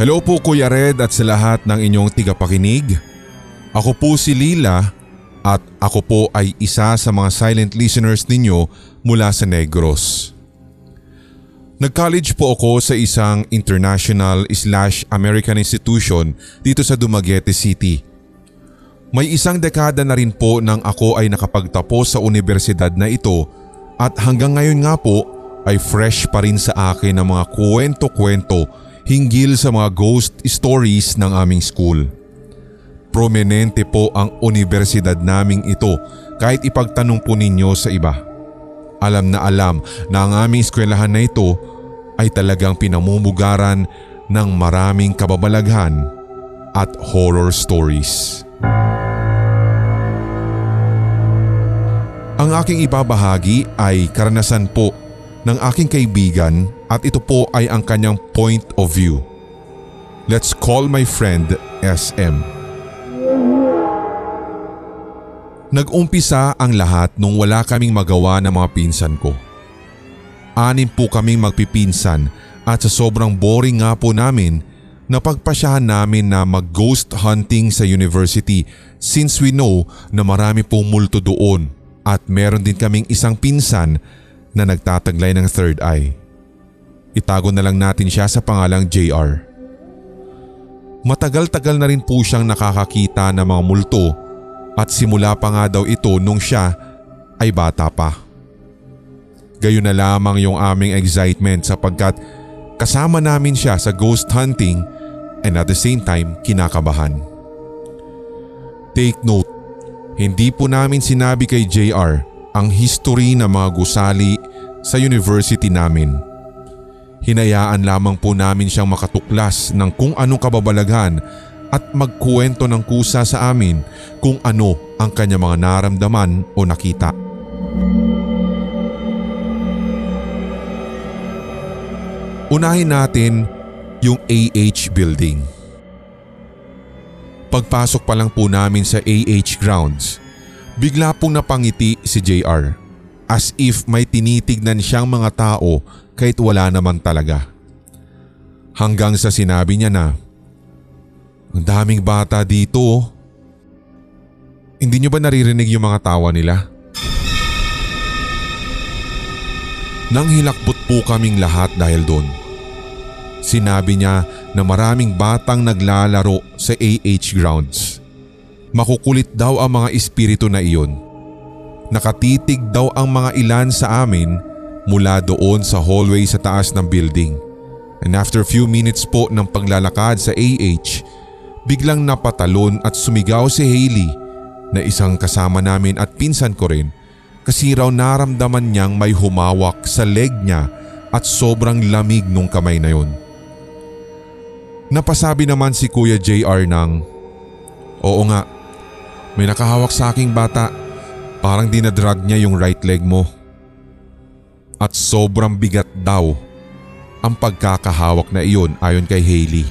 Hello po Kuya Red at sa lahat ng inyong tigapakinig. Ako po si Lila at ako po ay isa sa mga silent listeners ninyo mula sa Negros. Nag-college po ako sa isang international slash American institution dito sa Dumaguete City. May isang dekada na rin po nang ako ay nakapagtapos sa universidad na ito at hanggang ngayon nga po ay fresh pa rin sa akin ang mga kwento-kwento hinggil sa mga ghost stories ng aming school. Prominente po ang universidad naming ito kahit ipagtanong po ninyo sa iba. Alam na alam na ang aming eskwelahan na ito ay talagang pinamumugaran ng maraming kababalaghan at horror stories. Ang aking ibabahagi ay karanasan po ng aking kaibigan at ito po ay ang kanyang point of view. Let's call my friend SM. Nag-umpisa ang lahat nung wala kaming magawa ng mga pinsan ko. Anim po kaming magpipinsan at sa sobrang boring nga po namin, napagpasyahan namin na mag-ghost hunting sa university since we know na marami pong multo doon at meron din kaming isang pinsan na nagtataglay ng third eye. Itago na lang natin siya sa pangalang JR. Matagal-tagal na rin po siyang nakakakita ng mga multo at simula pa nga daw ito nung siya ay bata pa. Gayon na lamang yung aming excitement sapagkat kasama namin siya sa ghost hunting and at the same time kinakabahan. Take note, hindi po namin sinabi kay JR ang history ng mga gusali sa university namin. Hinayaan lamang po namin siyang makatuklas ng kung anong kababalaghan at magkuwento ng kusa sa amin kung ano ang kanya mga naramdaman o nakita. Unahin natin yung AH building. Pagpasok pa lang po namin sa AH grounds, bigla pong napangiti si JR as if may tinitignan siyang mga tao kahit wala naman talaga. Hanggang sa sinabi niya na, ang daming bata dito. Oh. Hindi niyo ba naririnig yung mga tawa nila? Nang hilakbot po kaming lahat dahil doon. Sinabi niya na maraming batang naglalaro sa AH grounds. Makukulit daw ang mga espiritu na iyon. Nakatitig daw ang mga ilan sa amin mula doon sa hallway sa taas ng building. And after few minutes po ng paglalakad sa AH, biglang napatalon at sumigaw si Hailey na isang kasama namin at pinsan ko rin kasi raw naramdaman niyang may humawak sa leg niya at sobrang lamig nung kamay na yun. Napasabi naman si Kuya JR ng, Oo nga, may nakahawak sa aking bata, parang dinadrag niya yung right leg mo. At sobrang bigat daw ang pagkakahawak na iyon ayon kay Hailey.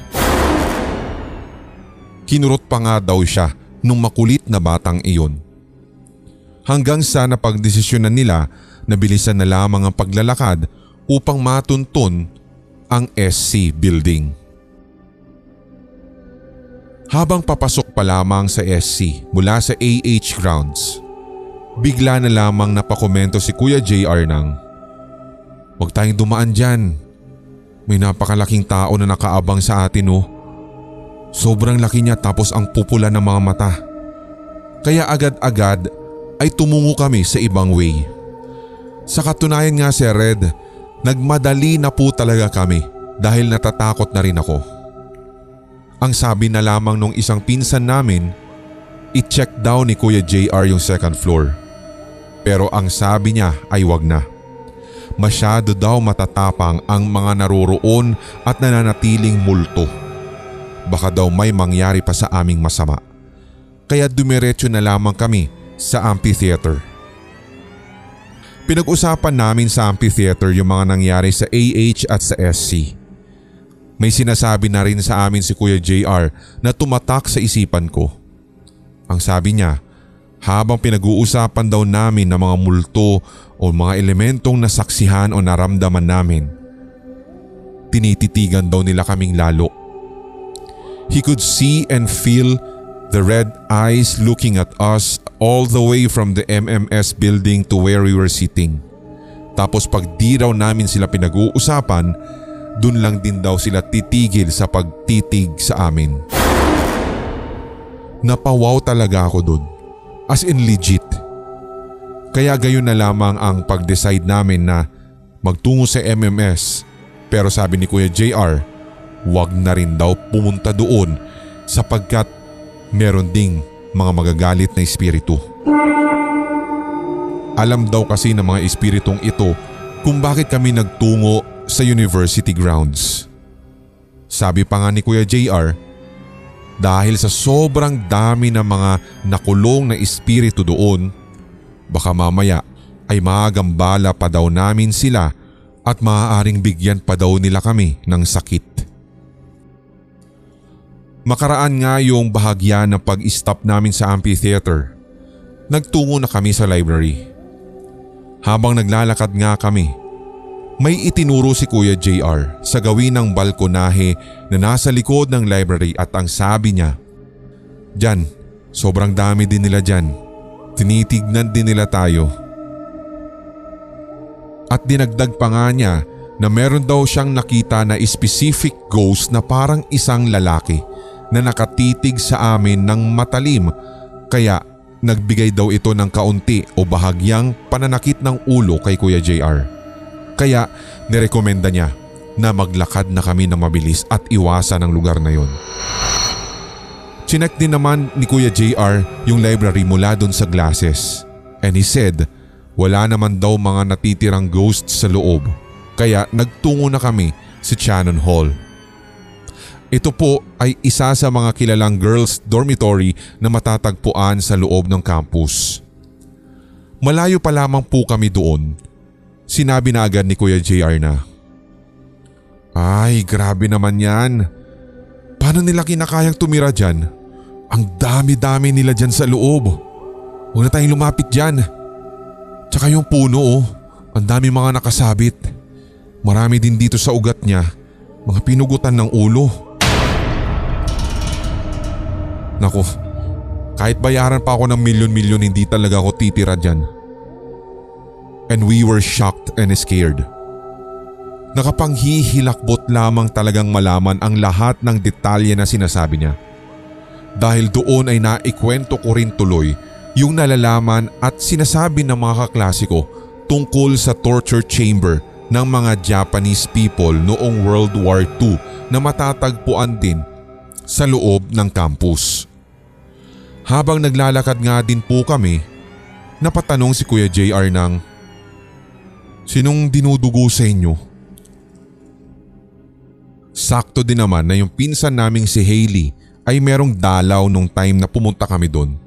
Kinurot pa nga daw siya nung makulit na batang iyon. Hanggang sa napagdesisyonan nila na bilisan na lamang ang paglalakad upang matuntun ang SC building. Habang papasok pa lamang sa SC mula sa AH grounds, bigla na lamang napakomento si Kuya JR ng Huwag tayong dumaan dyan. May napakalaking tao na nakaabang sa atin oh. Sobrang laki niya tapos ang pupula ng mga mata. Kaya agad-agad ay tumungo kami sa ibang way. Sa katunayan nga si Red, nagmadali na po talaga kami dahil natatakot na rin ako. Ang sabi na lamang nung isang pinsan namin, i-check daw ni Kuya JR yung second floor. Pero ang sabi niya ay wag na. Masyado daw matatapang ang mga naroroon at nananatiling multo baka daw may mangyari pa sa aming masama. Kaya dumiretso na lamang kami sa amphitheater. Pinag-usapan namin sa amphitheater yung mga nangyari sa AH at sa SC. May sinasabi na rin sa amin si Kuya JR na tumatak sa isipan ko. Ang sabi niya, habang pinag-uusapan daw namin ng mga multo o mga elementong nasaksihan o naramdaman namin, tinititigan daw nila kaming lalo He could see and feel the red eyes looking at us all the way from the MMS building to where we were sitting. Tapos pag di raw namin sila pinag-uusapan, dun lang din daw sila titigil sa pagtitig sa amin. Napawaw talaga ako dun. As in legit. Kaya gayon na lamang ang pag-decide namin na magtungo sa MMS pero sabi ni Kuya JR, wag na rin daw pumunta doon sapagkat meron ding mga magagalit na espiritu. Alam daw kasi ng mga espiritong ito kung bakit kami nagtungo sa university grounds. Sabi pa nga ni Kuya JR, dahil sa sobrang dami ng mga nakulong na espiritu doon, baka mamaya ay maagambala pa daw namin sila at maaaring bigyan pa daw nila kami ng sakit. Makaraan nga yung bahagya ng pag-stop namin sa amphitheater. Nagtungo na kami sa library. Habang naglalakad nga kami, may itinuro si Kuya JR sa gawin ng balkonahe na nasa likod ng library at ang sabi niya, Diyan, sobrang dami din nila dyan. Tinitignan din nila tayo. At dinagdag pa nga niya na meron daw siyang nakita na specific ghost na parang isang lalaki na nakatitig sa amin ng matalim kaya Nagbigay daw ito ng kaunti o bahagyang pananakit ng ulo kay Kuya JR. Kaya nirekomenda niya na maglakad na kami ng mabilis at iwasan ang lugar na yon. Chinek din naman ni Kuya JR yung library mula doon sa glasses and he said wala naman daw mga natitirang ghosts sa loob kaya nagtungo na kami sa Shannon Hall. Ito po ay isa sa mga kilalang girls dormitory na matatagpuan sa loob ng campus. Malayo pa lamang po kami doon. Sinabi na agad ni Kuya JR na, Ay grabe naman yan. Paano nila kinakayang tumira dyan? Ang dami-dami nila dyan sa loob. Huwag na tayong lumapit dyan. Tsaka yung puno oh, ang dami mga nakasabit. Marami din dito sa ugat niya, mga pinugutan ng ulo. Nako, kahit bayaran pa ako ng milyon-milyon hindi talaga ako titira dyan. And we were shocked and scared. Nakapanghihilakbot lamang talagang malaman ang lahat ng detalye na sinasabi niya. Dahil doon ay naikwento ko rin tuloy yung nalalaman at sinasabi ng mga kaklasiko tungkol sa torture chamber ng mga Japanese people noong World War II na matatagpuan din sa loob ng campus. Habang naglalakad nga din po kami, napatanong si Kuya JR ng Sinong dinudugo sa inyo? Sakto din naman na yung pinsan naming si Hailey ay merong dalaw nung time na pumunta kami doon.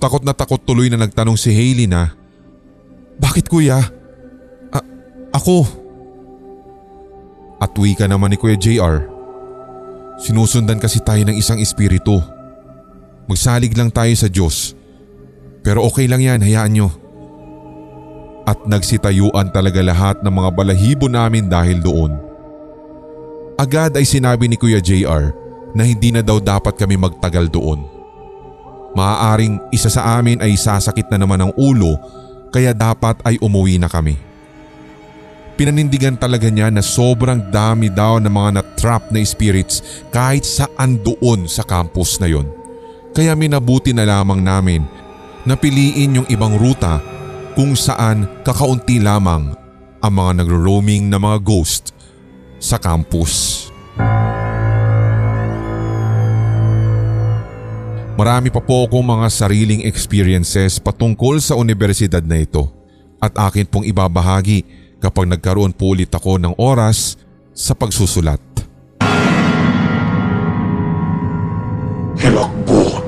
Takot na takot tuloy na nagtanong si Hailey na Bakit kuya? A- ako. At ka naman ni Kuya JR. Sinusundan kasi tayo ng isang espiritu. Magsalig lang tayo sa Diyos. Pero okay lang yan, hayaan nyo. At nagsitayuan talaga lahat ng mga balahibo namin dahil doon. Agad ay sinabi ni Kuya JR na hindi na daw dapat kami magtagal doon. Maaaring isa sa amin ay sasakit na naman ang ulo kaya dapat ay umuwi na kami. Pinanindigan talaga niya na sobrang dami daw ng mga na-trap na spirits kahit saan doon sa campus na yon. Kaya minabuti na lamang namin na piliin yung ibang ruta kung saan kakaunti lamang ang mga nagro-roaming na mga ghost sa campus. Marami pa po akong mga sariling experiences patungkol sa universidad na ito at akin pong ibabahagi kapag nagkaroon po ulit ako ng oras sa pagsusulat. Hilakbo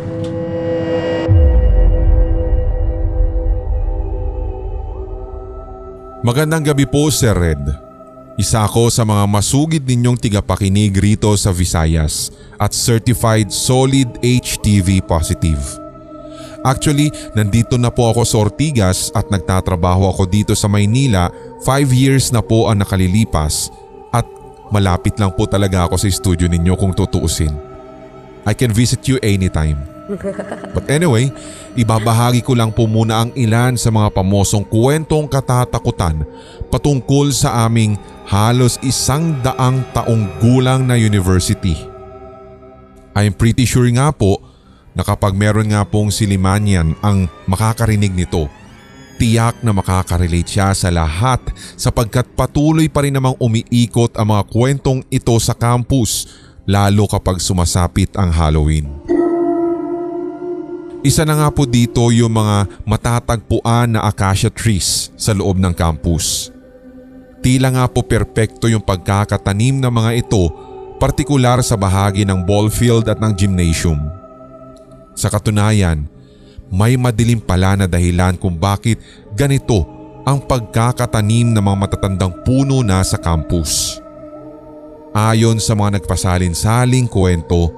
Magandang gabi po Sir Red. Isa ako sa mga masugid ninyong tigapakinig rito sa Visayas at certified solid HTV positive. Actually, nandito na po ako sa Ortigas at nagtatrabaho ako dito sa Maynila 5 years na po ang nakalilipas at malapit lang po talaga ako sa studio ninyo kung tutuusin. I can visit you anytime. But anyway, ibabahagi ko lang po muna ang ilan sa mga pamosong kwentong katatakutan patungkol sa aming halos isang daang taong gulang na university. I'm pretty sure nga po na kapag meron nga pong silimanyan ang makakarinig nito, tiyak na makakarelate siya sa lahat sapagkat patuloy pa rin namang umiikot ang mga kwentong ito sa campus lalo kapag sumasapit ang Halloween. Isa na nga po dito yung mga matatagpuan na acacia trees sa loob ng campus. Tila nga po perpekto yung pagkakatanim ng mga ito partikular sa bahagi ng ball field at ng gymnasium. Sa katunayan, may madilim pala na dahilan kung bakit ganito ang pagkakatanim ng mga matatandang puno na sa campus. Ayon sa mga nagpasalin-saling kwento,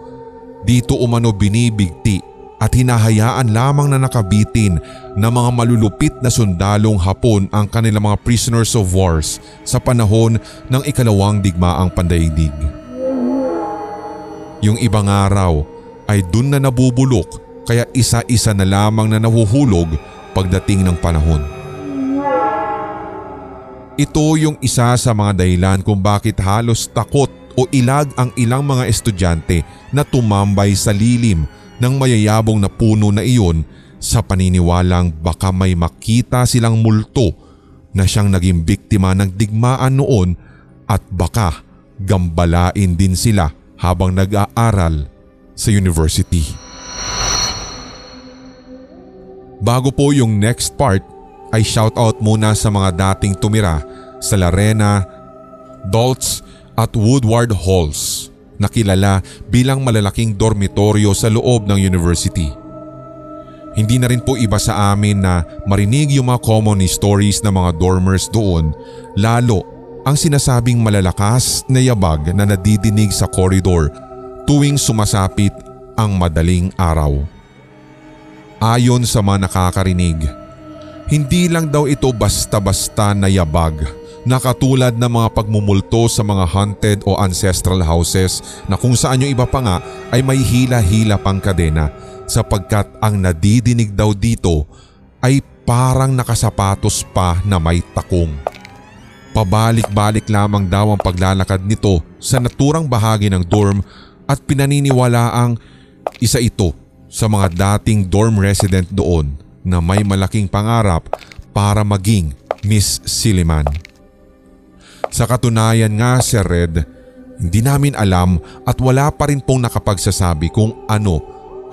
dito umano binibigti at hinahayaan lamang na nakabitin ng mga malulupit na sundalong Hapon ang kanilang mga prisoners of wars sa panahon ng ikalawang digmaang pandaigdig. Yung ibang araw ay dun na nabubulok kaya isa-isa na lamang na nahuhulog pagdating ng panahon. Ito yung isa sa mga dahilan kung bakit halos takot o ilag ang ilang mga estudyante na tumambay sa lilim ng mayayabong na puno na iyon sa paniniwalang baka may makita silang multo na siyang naging biktima ng digmaan noon at baka gambalain din sila habang nag-aaral sa university. Bago po yung next part ay shoutout muna sa mga dating tumira sa Larena, Dolts at Woodward Halls na kilala bilang malalaking dormitoryo sa loob ng university. Hindi na rin po iba sa amin na marinig yung mga common stories ng mga dormers doon lalo ang sinasabing malalakas na yabag na nadidinig sa koridor tuwing sumasapit ang madaling araw. Ayon sa mga nakakarinig, hindi lang daw ito basta-basta na yabag na katulad ng mga pagmumulto sa mga haunted o ancestral houses na kung saan yung iba pa nga ay may hila-hila pang kadena sapagkat ang nadidinig daw dito ay parang nakasapatos pa na may takong. Pabalik-balik lamang daw ang paglalakad nito sa naturang bahagi ng dorm at pinaniniwalaang isa ito sa mga dating dorm resident doon na may malaking pangarap para maging Miss Siliman. Sa katunayan nga Sir Red, hindi namin alam at wala pa rin pong nakapagsasabi kung ano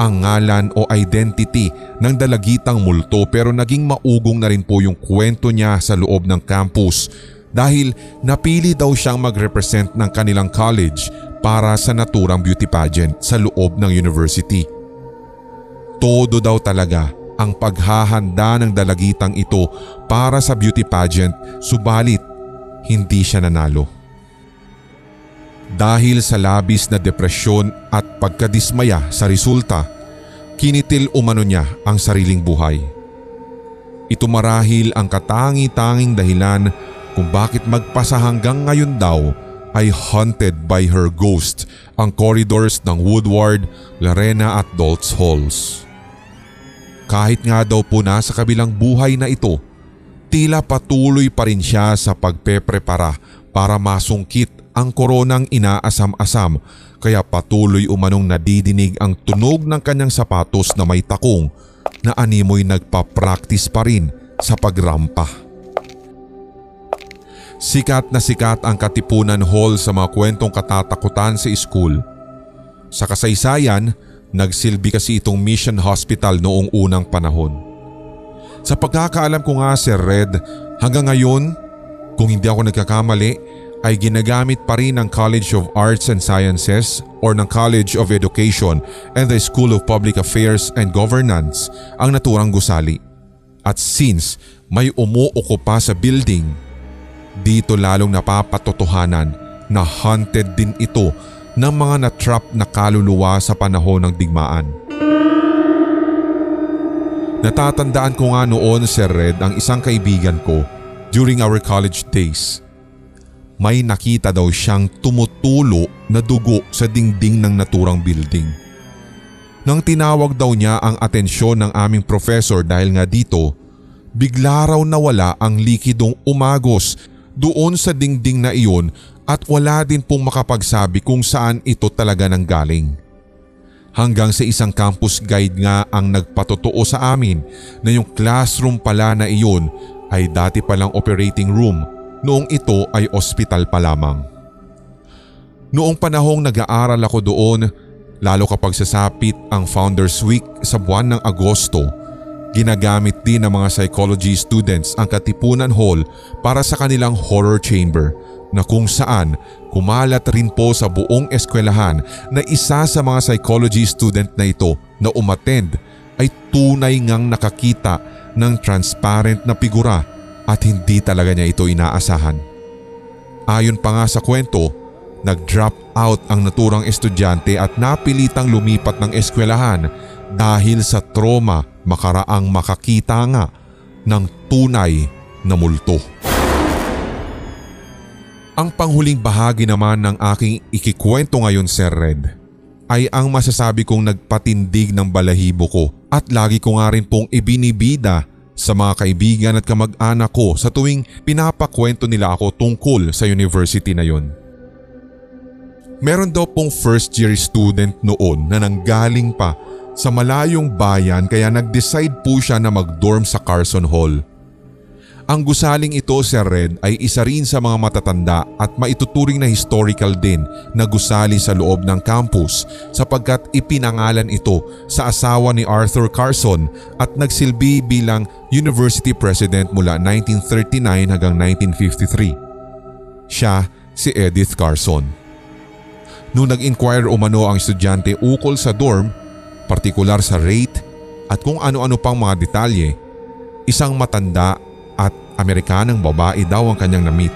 ang ngalan o identity ng dalagitang multo pero naging maugong na rin po yung kwento niya sa loob ng campus dahil napili daw siyang mag-represent ng kanilang college para sa naturang beauty pageant sa loob ng university. Todo daw talaga ang paghahanda ng dalagitang ito para sa beauty pageant subalit hindi siya nanalo. Dahil sa labis na depresyon at pagkadismaya sa resulta, kinitil umano niya ang sariling buhay. Ito marahil ang katangi-tanging dahilan kung bakit magpasa hanggang ngayon daw ay haunted by her ghost ang corridors ng Woodward, Larena at Dolts Halls. Kahit nga daw po na sa kabilang buhay na ito, tila patuloy pa rin siya sa pagpeprepara para masungkit ang koronang inaasam-asam kaya patuloy umanong nadidinig ang tunog ng kanyang sapatos na may takong na animoy nagpa-practice pa rin sa pagrampa. Sikat na sikat ang Katipunan Hall sa mga kwentong katatakutan sa school. Sa kasaysayan, Nagsilbi kasi itong mission hospital noong unang panahon. Sa pagkakaalam ko nga Sir Red, hanggang ngayon, kung hindi ako nagkakamali, ay ginagamit pa rin ng College of Arts and Sciences or ng College of Education and the School of Public Affairs and Governance ang naturang gusali. At since may umuuko pa sa building, dito lalong napapatotohanan na haunted din ito ng mga natrap na kaluluwa sa panahon ng digmaan. Natatandaan ko nga noon Sir Red ang isang kaibigan ko during our college days. May nakita daw siyang tumutulo na dugo sa dingding ng naturang building Nang tinawag daw niya ang atensyon ng aming professor dahil nga dito, bigla raw nawala ang likidong umagos doon sa dingding na iyon at wala din pong makapagsabi kung saan ito talaga nang galing. Hanggang sa isang campus guide nga ang nagpatotoo sa amin na yung classroom pala na iyon ay dati palang operating room noong ito ay ospital pa lamang. Noong panahong nag-aaral ako doon, lalo kapag sasapit ang Founders Week sa buwan ng Agosto, ginagamit din ng mga psychology students ang Katipunan Hall para sa kanilang horror chamber na kung saan kumalat rin po sa buong eskwelahan na isa sa mga psychology student na ito na umattend ay tunay ngang nakakita ng transparent na figura at hindi talaga niya ito inaasahan. Ayon pa nga sa kwento, nag-drop out ang naturang estudyante at napilitang lumipat ng eskwelahan dahil sa trauma makaraang makakita nga ng tunay na multo. Ang panghuling bahagi naman ng aking ikikwento ngayon Sir Red ay ang masasabi kong nagpatindig ng balahibo ko at lagi ko nga rin pong ibinibida sa mga kaibigan at kamag-anak ko sa tuwing pinapakwento nila ako tungkol sa university na yon. Meron daw pong first year student noon na nanggaling pa sa malayong bayan kaya nag-decide po siya na mag-dorm sa Carson Hall. Ang gusaling ito, Sir Red, ay isa rin sa mga matatanda at maituturing na historical din na gusali sa loob ng campus sapagkat ipinangalan ito sa asawa ni Arthur Carson at nagsilbi bilang University President mula 1939 hanggang 1953. Siya si Edith Carson. Nung nag-inquire umano ang estudyante ukol sa dorm, partikular sa rate at kung ano-ano pang mga detalye, isang matanda at Amerikanang babae daw ang kanyang namit.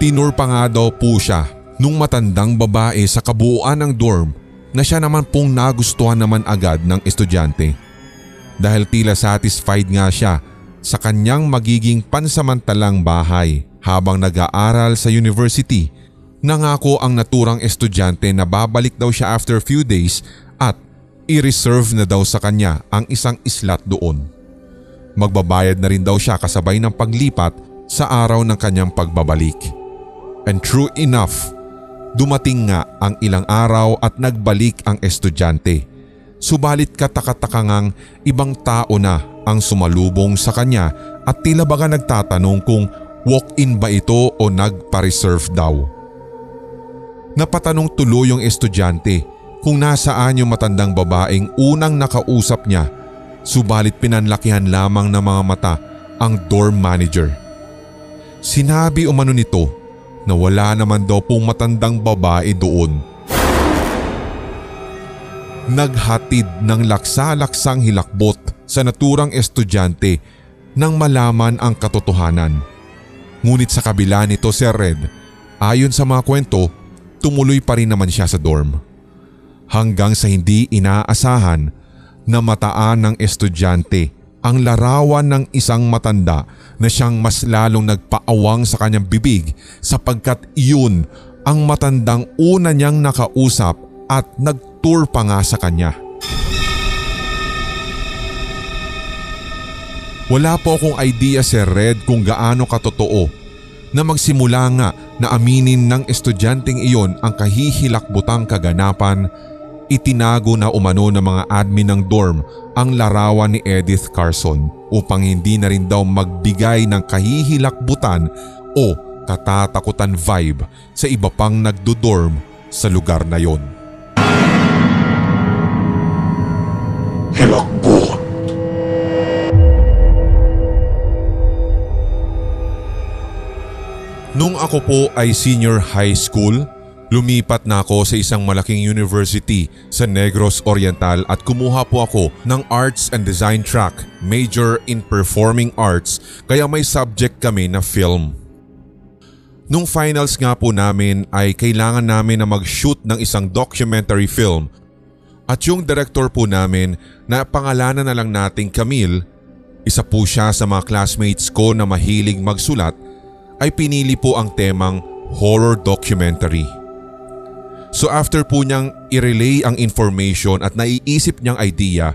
Tinur pa nga daw po siya nung matandang babae sa kabuuan ng dorm na siya naman pong nagustuhan naman agad ng estudyante. Dahil tila satisfied nga siya sa kanyang magiging pansamantalang bahay habang nag-aaral sa university. Nangako ang naturang estudyante na babalik daw siya after few days at i-reserve na daw sa kanya ang isang slot doon. Magbabayad na rin daw siya kasabay ng paglipat sa araw ng kanyang pagbabalik. And true enough, dumating nga ang ilang araw at nagbalik ang estudyante. Subalit katakataka ngang ibang tao na ang sumalubong sa kanya at tila baga nagtatanong kung walk-in ba ito o nagpa-reserve daw. Napatanong tuloy yung estudyante kung nasaan yung matandang babaeng unang nakausap niya subalit pinanlakihan lamang ng mga mata ang dorm manager. Sinabi umano nito na wala naman daw pong matandang babae doon. Naghatid ng laksa-laksang hilakbot sa naturang estudyante nang malaman ang katotohanan. Ngunit sa kabila nito si Red, ayon sa mga kwento, tumuloy pa rin naman siya sa dorm. Hanggang sa hindi inaasahan na mataan ng estudyante ang larawan ng isang matanda na siyang mas lalong nagpaawang sa kanyang bibig sapagkat iyon ang matandang una niyang nakausap at nagtour pa nga sa kanya. Wala po akong idea Sir Red kung gaano katotoo na magsimula nga na aminin ng estudyanteng iyon ang kahihilakbutang kaganapan itinago na umano ng mga admin ng dorm ang larawan ni Edith Carson upang hindi na rin daw magbigay ng kahihilakbutan o katatakutan vibe sa iba pang nagdo-dorm sa lugar na yon. Hilakbot. Nung ako po ay senior high school, Lumipat na ako sa isang malaking university sa Negros Oriental at kumuha po ako ng Arts and Design track, major in Performing Arts kaya may subject kami na film. Nung finals nga po namin ay kailangan namin na mag-shoot ng isang documentary film at yung director po namin na pangalanan na lang nating Camille, isa po siya sa mga classmates ko na mahilig magsulat ay pinili po ang temang horror documentary. So after po niyang i-relay ang information at naiisip niyang idea,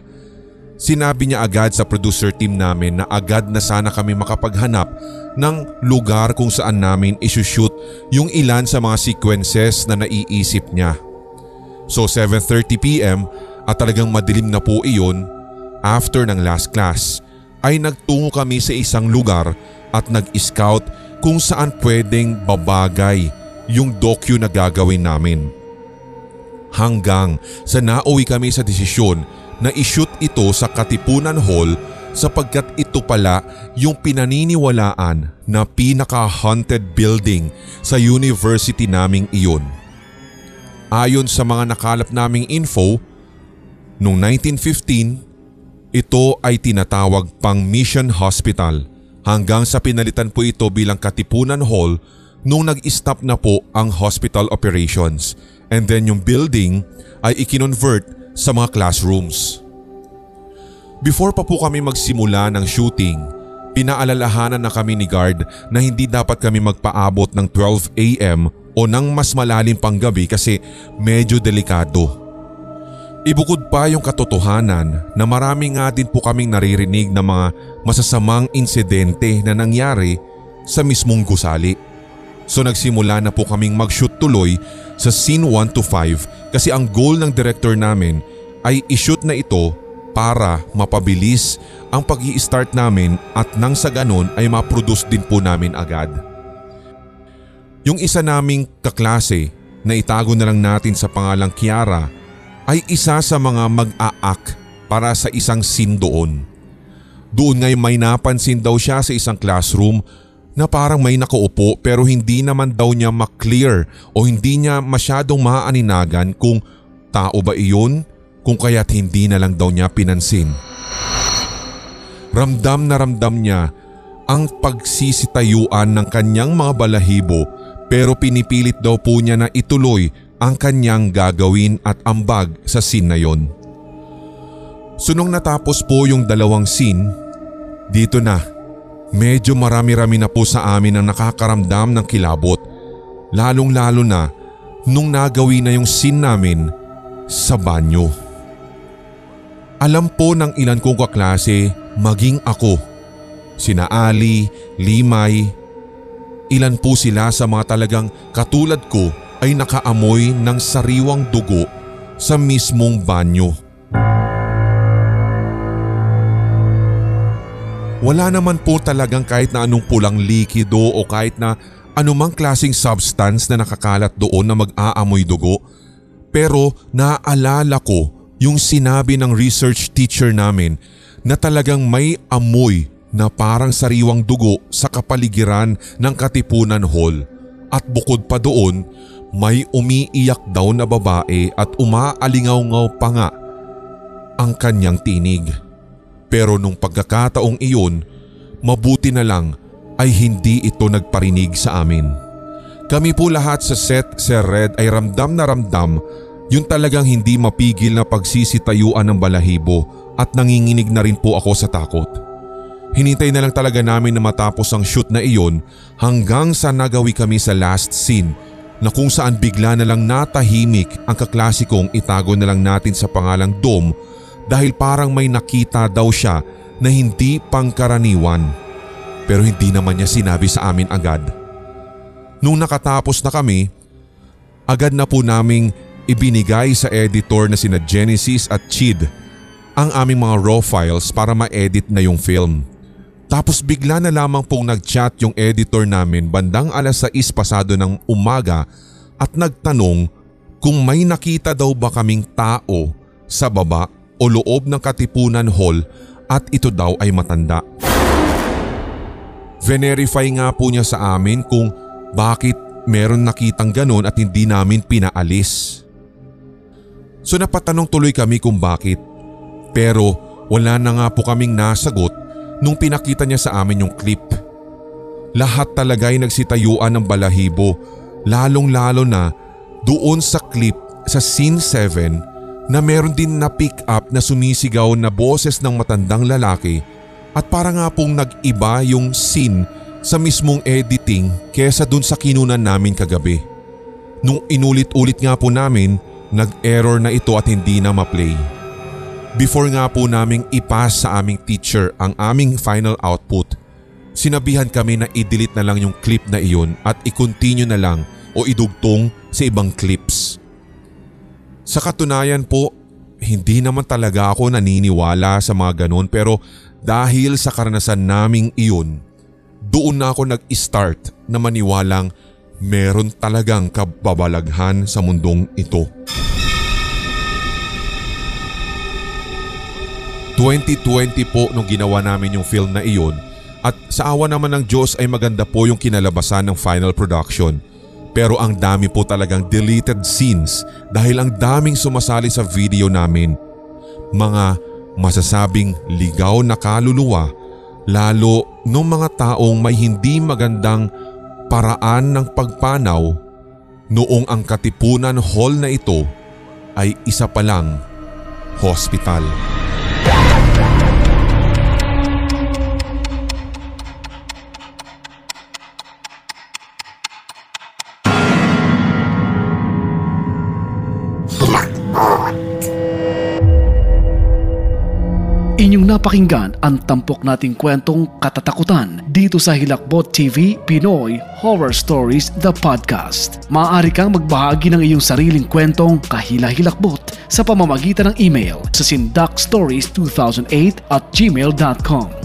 sinabi niya agad sa producer team namin na agad na sana kami makapaghanap ng lugar kung saan namin isushoot yung ilan sa mga sequences na naiisip niya. So 7.30pm at talagang madilim na po iyon after ng last class ay nagtungo kami sa isang lugar at nag-scout kung saan pwedeng babagay yung docu na gagawin namin. Hanggang sa nauwi kami sa desisyon na ishoot ito sa Katipunan Hall sapagkat ito pala yung pinaniniwalaan na pinaka-haunted building sa university naming iyon. Ayon sa mga nakalap naming info, noong 1915, ito ay tinatawag pang Mission Hospital hanggang sa pinalitan po ito bilang Katipunan Hall nung nag-stop na po ang hospital operations and then yung building ay ikinonvert sa mga classrooms. Before pa po kami magsimula ng shooting, pinaalalahanan na kami ni guard na hindi dapat kami magpaabot ng 12am o ng mas malalim pang gabi kasi medyo delikado. Ibukod pa yung katotohanan na marami nga din po kaming naririnig na mga masasamang insidente na nangyari sa mismong gusali. So nagsimula na po kaming mag-shoot tuloy sa scene 1 to 5 kasi ang goal ng director namin ay i-shoot na ito para mapabilis ang pag start namin at nang sa ganon ay ma-produce din po namin agad. Yung isa naming kaklase na itago na lang natin sa pangalang Kiara ay isa sa mga mag-aak para sa isang scene doon. Doon ngay may napansin daw siya sa isang classroom na parang may nakaupo pero hindi naman daw niya maklear o hindi niya masyadong maaaninagan kung tao ba iyon kung kaya't hindi na lang daw niya pinansin. Ramdam na ramdam niya ang pagsisitayuan ng kanyang mga balahibo pero pinipilit daw po niya na ituloy ang kanyang gagawin at ambag sa scene na yon. Sunong natapos po yung dalawang scene, dito na Medyo marami-rami na po sa amin ang nakakaramdam ng kilabot. Lalong lalo na nung nagawi na yung scene namin sa banyo. Alam po ng ilan kong kaklase maging ako. Sina Ali, Limay. Ilan po sila sa mga talagang katulad ko ay nakaamoy ng sariwang dugo sa mismong banyo. Wala naman po talagang kahit na anong pulang likido o kahit na anumang klasing substance na nakakalat doon na mag-aamoy dugo. Pero naaalala ko yung sinabi ng research teacher namin na talagang may amoy na parang sariwang dugo sa kapaligiran ng Katipunan Hall. At bukod pa doon, may umiiyak daw na babae at umaalingaw-ngaw pa nga ang kanyang tinig. Pero nung pagkakataong iyon, mabuti na lang ay hindi ito nagparinig sa amin. Kami po lahat sa set Sir Red ay ramdam na ramdam yung talagang hindi mapigil na pagsisitayuan ng balahibo at nanginginig na rin po ako sa takot. Hinintay na lang talaga namin na matapos ang shoot na iyon hanggang sa nagawi kami sa last scene na kung saan bigla na lang natahimik ang kaklasikong itago na lang natin sa pangalang Dome dahil parang may nakita daw siya na hindi pangkaraniwan. Pero hindi naman niya sinabi sa amin agad. Nung nakatapos na kami, agad na po naming ibinigay sa editor na sina Genesis at Chid ang aming mga raw files para ma-edit na yung film. Tapos bigla na lamang pong nag-chat yung editor namin bandang alas 6 pasado ng umaga at nagtanong kung may nakita daw ba kaming tao sa baba o loob ng Katipunan Hall at ito daw ay matanda. Verify nga po niya sa amin kung bakit meron nakitang ganon at hindi namin pinaalis. So napatanong tuloy kami kung bakit. Pero wala na nga po kaming nasagot nung pinakita niya sa amin yung clip. Lahat talaga ay nagsitayuan ng balahibo lalong lalo na doon sa clip sa scene 7 na meron din na pick up na sumisigaw na boses ng matandang lalaki at para nga pong nag-iba yung scene sa mismong editing kesa dun sa kinunan namin kagabi. Nung inulit-ulit nga po namin, nag-error na ito at hindi na ma-play. Before nga po naming ipas sa aming teacher ang aming final output, sinabihan kami na i-delete na lang yung clip na iyon at i-continue na lang o idugtong sa ibang clips. Sa katunayan po, hindi naman talaga ako naniniwala sa mga ganun pero dahil sa karanasan naming iyon, doon na ako nag-start na maniwalang meron talagang kababalaghan sa mundong ito. 2020 po nung ginawa namin yung film na iyon at sa awa naman ng Diyos ay maganda po yung kinalabasan ng final production. Pero ang dami po talagang deleted scenes dahil ang daming sumasali sa video namin. Mga masasabing ligaw na kaluluwa lalo ng mga taong may hindi magandang paraan ng pagpanaw noong ang Katipunan Hall na ito ay isa pa lang hospital. Napakinggan ang tampok nating kwentong katatakutan dito sa Hilakbot TV Pinoy Horror Stories The Podcast. Maaari kang magbahagi ng iyong sariling kwentong kahila-hilakbot sa pamamagitan ng email sa sindakstories2008 at gmail.com.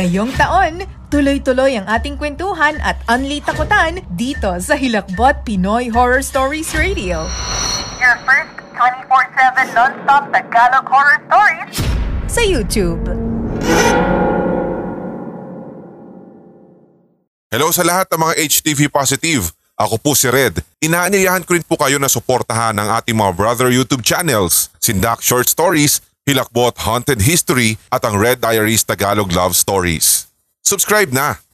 Ngayong taon, tuloy-tuloy ang ating kwentuhan at unli takutan dito sa Hilakbot Pinoy Horror Stories Radio. Your first 24-7 non-stop Tagalog horror stories sa YouTube. Hello sa lahat ng mga HTV positive. Ako po si Red. Inaanyayahan ko rin po kayo na suportahan ang ating mga brother YouTube channels, Sindak Short Stories Hilakbot Haunted History at ang Red Diaries Tagalog Love Stories. Subscribe na!